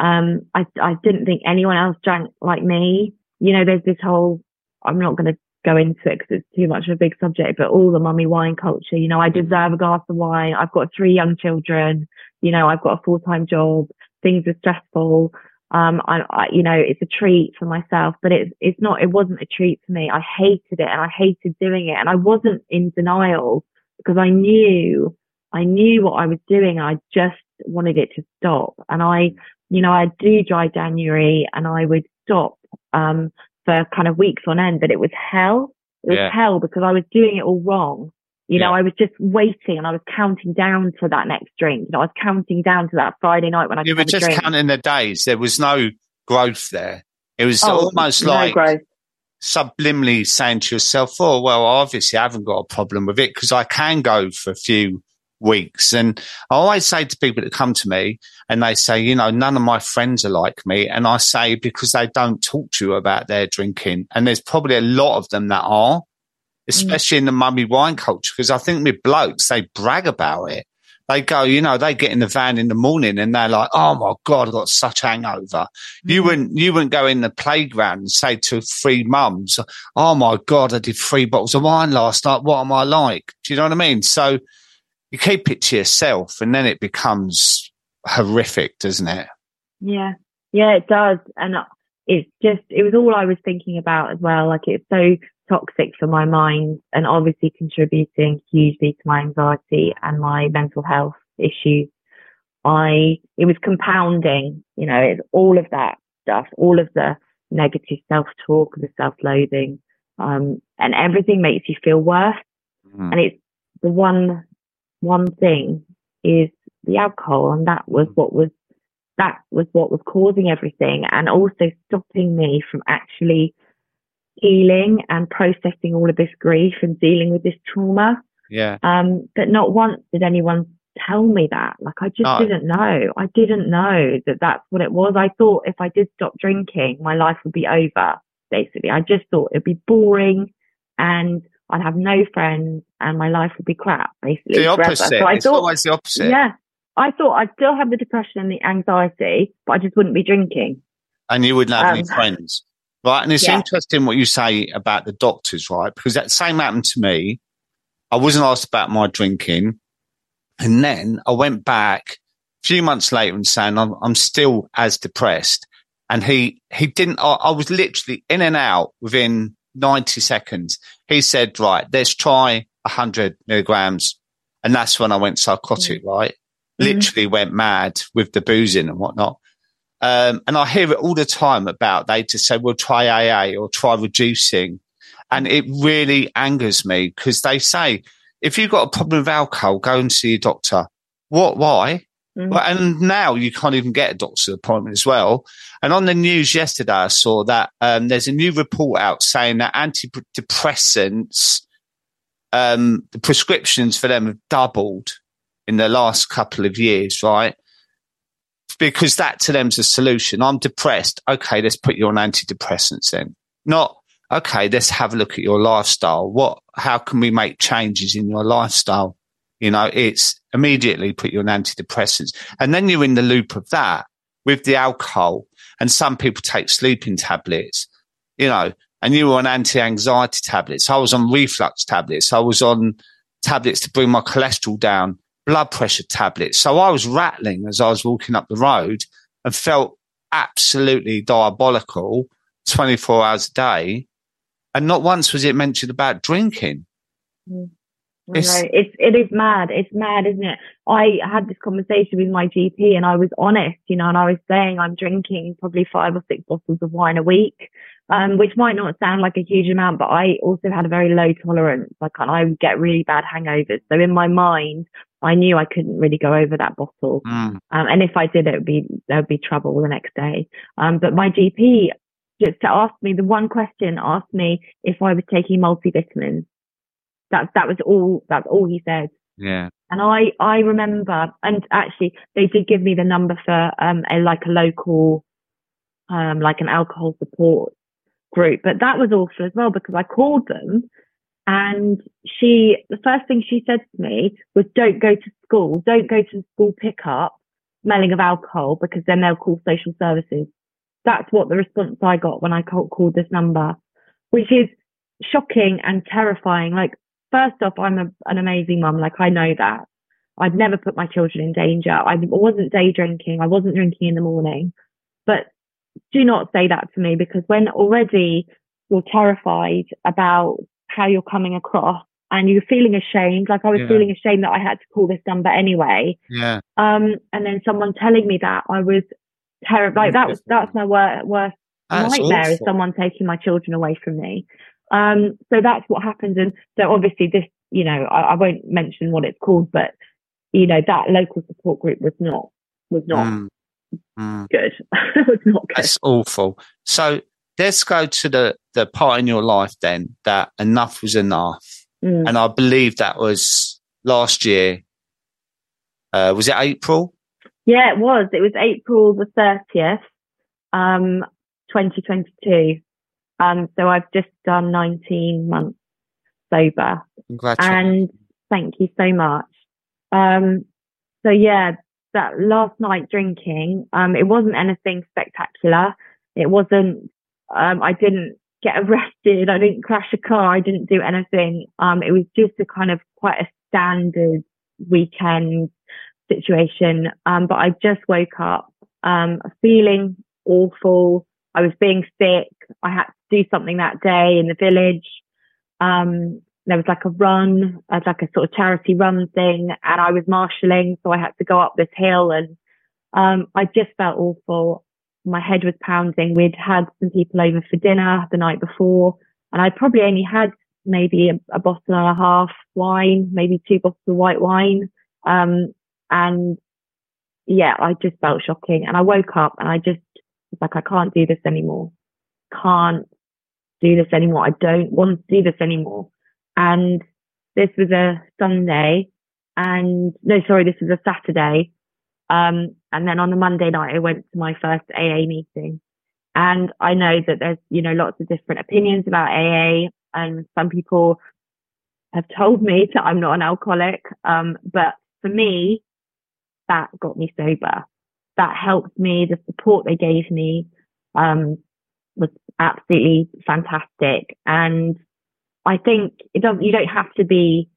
Um, I, I didn't think anyone else drank like me. You know, there's this whole, I'm not going to go into it because it's too much of a big subject, but all the mummy wine culture, you know, I deserve a glass of wine. I've got three young children. You know, I've got a full time job. Things are stressful. Um, I, I, you know, it's a treat for myself, but it's, it's not, it wasn't a treat for me. I hated it and I hated doing it and I wasn't in denial because I knew, I knew what I was doing. I just wanted it to stop. And I, you know, I'd do dry January and I would stop, um, for kind of weeks on end, but it was hell. It was yeah. hell because I was doing it all wrong. You yeah. know, I was just waiting and I was counting down to that next drink. You know, I was counting down to that Friday night when I You were just counting the days. There was no growth there. It was oh, almost no like growth subliminally saying to yourself, oh, well, obviously I haven't got a problem with it because I can go for a few weeks. And I always say to people that come to me and they say, you know, none of my friends are like me. And I say, because they don't talk to you about their drinking. And there's probably a lot of them that are, especially mm. in the mummy wine culture, because I think with blokes, they brag about it they go, you know, they get in the van in the morning and they're like, "Oh my god, I got such hangover." Mm-hmm. You wouldn't, you wouldn't go in the playground and say to three mums, "Oh my god, I did three bottles of wine last night. What am I like?" Do you know what I mean? So you keep it to yourself, and then it becomes horrific, doesn't it? Yeah, yeah, it does, and it's just it was all I was thinking about as well. Like it's so toxic for my mind and obviously contributing hugely to my anxiety and my mental health issues. I, it was compounding, you know, it's all of that stuff, all of the negative self-talk, the self-loathing, um, and everything makes you feel worse. Mm. And it's the one, one thing is the alcohol, and that was what was that was what was causing everything, and also stopping me from actually healing and processing all of this grief and dealing with this trauma. Yeah. Um, but not once did anyone tell me that. Like I just No. didn't know. I didn't know that that's what it was. I thought if I did stop drinking, my life would be over. Basically, I just thought it'd be boring and I'd have no friends and my life would be crap. Basically, The forever. opposite. So I it's thought, always the opposite. yeah, I thought I'd still have the depression and the anxiety, but I just wouldn't be drinking. and you wouldn't have any Um, friends. Right. And it's yeah. interesting what you say about the doctors, right? Because that same happened to me. I wasn't asked about my drinking. And then I went back a few months later and saying I'm, I'm still as depressed. And he, he didn't, I, I was literally in and out within 90 seconds. He said, right, let's try 100 milligrams. And that's when I went psychotic, right? Mhm. Literally went mad with the boozing and whatnot. Um, and I hear it all the time about they just say, well, try AA or try reducing. And it really angers me because they say, if you've got a problem with alcohol, go and see a doctor. What? Why? Mhm. Well, and now you can't even get a doctor's appointment as well. And on the news yesterday, I saw that um, there's a new report out saying that antidepressants, um, the prescriptions for them have doubled in the last couple of years, right? Because that to them's a solution. I'm depressed. Okay, let's put you on antidepressants then. Not okay. Let's have a look at your lifestyle. What? How can we make changes in your lifestyle? You know, it's immediately put you on antidepressants, and then you're in the loop of that with the alcohol. And some people take sleeping tablets. You know, and you were on anti-anxiety tablets. I was on reflux tablets. I was on tablets to bring my cholesterol down, blood pressure tablets. So I was rattling as I was walking up the road and felt absolutely diabolical 24 hours a day. And not once was it mentioned about drinking. I It's- know. It's it is mad. It's mad, isn't it? I had this conversation with my GP and I was honest, you know, and I was saying I'm drinking probably five or six bottles of wine a week, um, which might not sound like a huge amount, but I also had a very low tolerance. Like I would get really bad hangovers. So in my mind, I knew I couldn't really go over that bottle. Mm. Um, and if I did, it would be there would be trouble the next day. Um, but my GP just to ask me the one question asked me if I was taking multivitamins. That that was all. That's all he said. Yeah. And I I remember, and actually they did give me the number for um a like a local, um like an alcohol support group, but that was awful as well because I called them, and she the first thing she said to me was, "Don't go to school. Don't go to the school pickup smelling of alcohol because then they'll call social services." That's what the response I got when I called, called this number, which is shocking and terrifying. Like first off, I'm a, an amazing mum. Like I know that. I'd never put my children in danger. I wasn't day drinking. I wasn't drinking in the morning. But do not say that to me because when already you're terrified about how you're coming across and you're feeling ashamed, like I was Yeah. feeling ashamed that I had to call this number anyway. Yeah. Um, and then someone telling me that I was terrible. Like that was, that's my wor- worst That's nightmare is someone taking my children away from me. Um, so that's what happens. And so obviously this, you know, I, I won't mention what it's called, but you know, that local support group was not, was not Mm. Mm. good. it [LAUGHS] was not good. That's awful. So let's go to the, the part in your life then that enough was enough. Mm. And I believe that was last year. Uh, was it April? Yeah, it was. It was April the 30th, um, 2022. Um, so I've just done 19 months sober. And thank you so much. Um, so yeah, that last night drinking, um, it wasn't anything spectacular. It wasn't, um, I didn't get [LAUGHS] arrested. I didn't crash a car. I didn't do anything. Um, it was just a kind of quite a standard weekend situation. Um, but I just woke up, um, feeling awful. I was being sick. I had do something that day in the village. Um, there was like a run, uh, like a sort of charity run thing, and I was marshalling, so I had to go up this hill, and um, I just felt awful. My head was pounding. We'd had some people over for dinner the night before, and I probably only had maybe a, a bottle and a half wine, maybe two bottles of white wine. Um, and yeah, I just felt shocking. And I woke up and I just was like, I can't do this anymore. Can't do this anymore. I don't want to do this anymore. And this was a Sunday and no, sorry, this was a Saturday. Um, and then on the Monday night, I went to my first AA meeting. And I know that there's, you know, lots of different opinions about AA and some people have told me [LAUGHS] that I'm not an alcoholic. Um, but for me, that got me sober. That helped me. The support they gave me, um, was absolutely fantastic. And I think it doesn't, you don't have to be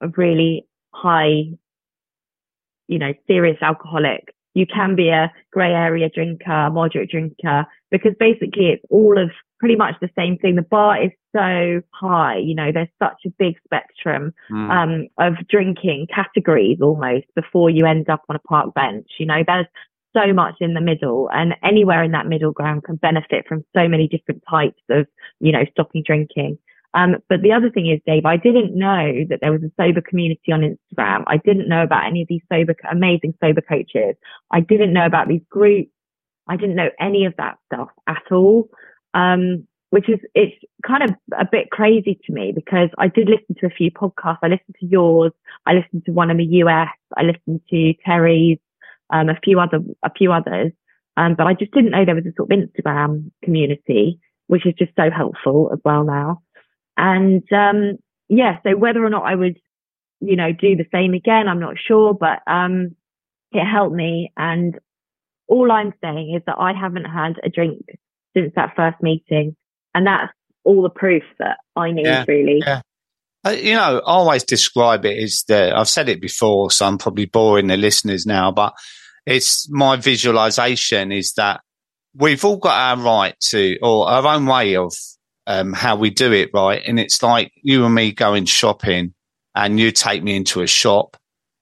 a really high, you know, serious alcoholic. You can be a grey area drinker, moderate drinker, because basically it's all of pretty much the same thing. The bar is so high, you know, there's such a big spectrum mm. um, of drinking categories almost before you end up on a park bench. You know, there's so much in the middle and anywhere in that middle ground can benefit from so many different types of, you know, stopping drinking. Um, but the other thing is, Dave, I didn't know that there was a sober community on Instagram. I didn't know about any of these sober, amazing sober coaches. I didn't know about these groups. I didn't know any of that stuff at all. Um, which is, it's kind of a bit crazy to me because I did listen to a few podcasts. I listened to yours. I listened to one in the US. I listened to Terry's, um, a few other, a few others. Um, but I just didn't know there was a sort of Instagram community, which is just so helpful as well now. And, um, yeah, so whether or not I would, you know, do the same again, I'm not sure, but, um, it helped me. And all I'm saying is that I haven't had a drink since that first meeting. And that's all the proof that I need, yeah, really. Yeah. Uh, you know, I always describe it as the, I've said it before, so I'm probably boring the listeners now, but it's my visualization is that we've all got our right to, or our own way of um, how we do it, right? And it's like you and me going shopping and you take me into a shop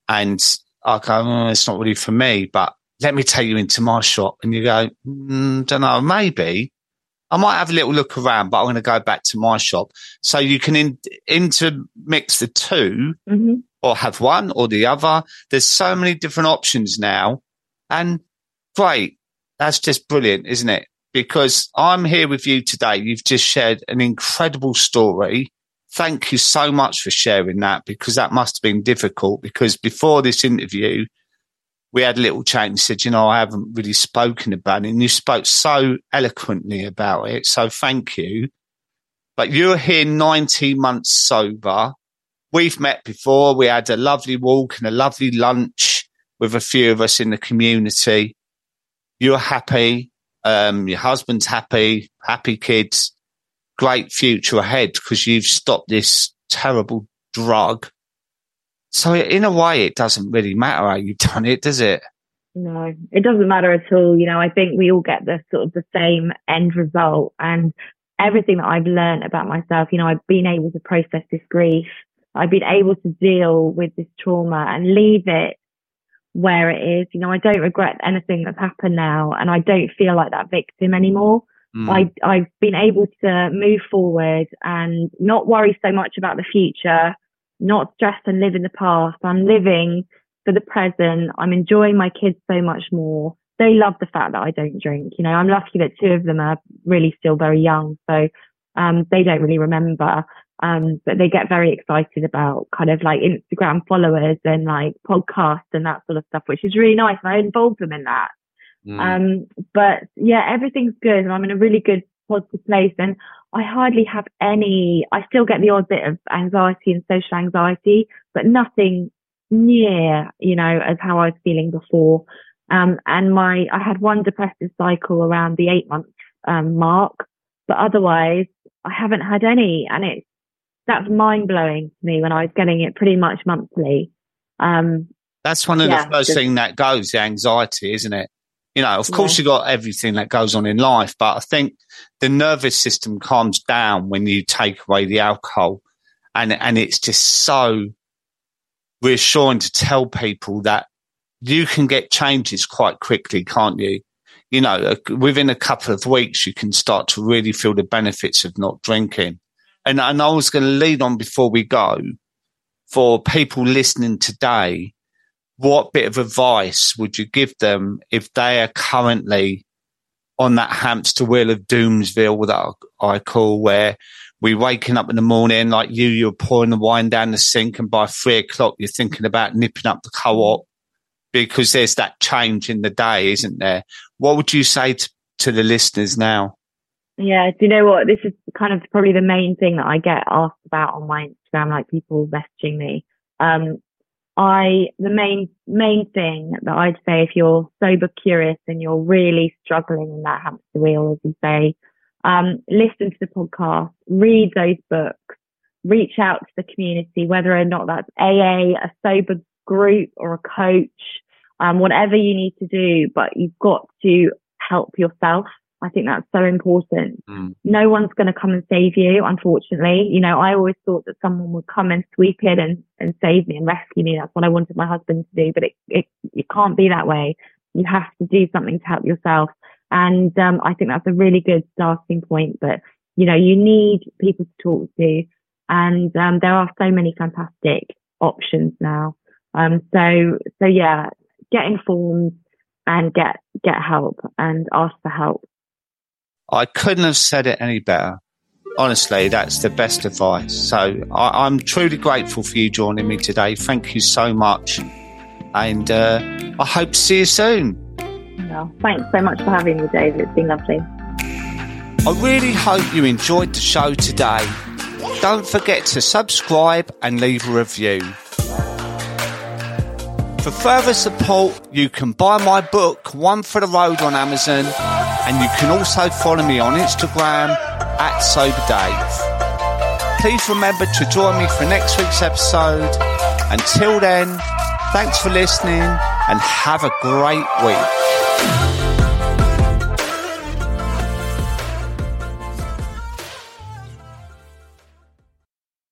and I go, oh, it's not really for me, but let me take you into my shop. And you go, mm, don't know, maybe. I might have a little look around, but I'm going to go back to my shop. So you can in, intermix the 2 mm-hmm. or have one or the other. There's so many different options now. And great. That's just brilliant, isn't it? because I'm here with you today. You've just shared an incredible story. Thank you so much for sharing that because that must have been difficult because before this interview, we had a little chat and said, you know, I haven't really spoken about it. And you spoke so eloquently about it. So thank you. But you're here 19 months sober. We've met before. We had a lovely walk and a lovely lunch with a few of us in the community. You're happy um, your husband's happy, happy kids, great future ahead because you've stopped this terrible drug. So in a way, it doesn't really matter how you've done it, does it? No, it doesn't matter at all. You know, I think we all get the sort of the same end result and everything that I've learned about myself, you know, I've been able to process this grief. I've been able to deal with this trauma and leave it where it is. You know, I don't regret anything that's happened now and I don't feel like that victim anymore. Mm. I, I've been able to move forward and not worry so much about the future, not stress and live in the past. I'm living for the present. I'm enjoying my kids so much more. They love the fact that I don't drink. You know, I'm lucky that two of them are really still very young. So, um, they don't really remember. Um, but they get very excited about kind of like Instagram followers and like podcasts and that sort of stuff, which is really nice. And I involve them in that. Mm. Um, but yeah, everything's good and I'm in a really good positive place and I hardly have any, I still get the odd bit of anxiety and social anxiety, but nothing near, you know, as how I was feeling before. Um, and my, I had one depressive cycle around the eight month, um, mark, but otherwise I haven't had any and it's, that's mind blowing to me when I was getting it pretty much monthly. Um, that's one of yeah, the first just, thing that goes, the anxiety, isn't it? You know, of course yeah. you got everything that goes on in life, but I think the nervous system calms down when you take away the alcohol and, and it's just so reassuring to tell people that you can get changes quite quickly, can't you? You know, within a couple of weeks, you can start to really feel the benefits of not drinking. And, and I was going to lead on before we go for people listening today. What bit of advice would you give them if they are currently on that hamster wheel of doomsville that I call where we waking up in the morning like you, you're pouring the wine down the sink and by three o'clock you're thinking about nipping up the co-op because there's that change in the day, isn't there? What would you say to, to the listeners now? Yeah, do you know what? This is kind of probably the main thing that I get asked about on my Instagram, like people messaging me. Um, I, the main, main thing that I'd say if you're sober curious and you're really struggling in that hamster wheel, as you say, um, listen to the podcast, read those books, reach out to the community, whether or not that's AA, a sober group or a coach, um, whatever you need to do, but you've got to help yourself. I think that's so important. Mm. No one's going to come and save you, unfortunately. You know, I always thought that someone would come and sweep in and, and save me and rescue me. That's what I wanted my husband to do, but it, it, it can't be that way. You have to do something to help yourself. And, um, I think that's a really good starting point, but, you know, you need people to talk to. And, um, there are so many fantastic options now. Um, so, so yeah, get informed and get, get help and ask for help. I couldn't have said it any better. Honestly, that's the best advice. So I, am truly grateful for you joining me today. Thank you so much. And uh, I hope to see you soon. Well, thanks so much for having me, David. It's been lovely. I really hope you enjoyed the show today. Don't forget to subscribe and leave a review. For further support, you can buy my book, One for the Road, on Amazon, and you can also follow me on Instagram at Sober Dave. Please remember to join me for next week's episode. Until then, thanks for listening and have a great week.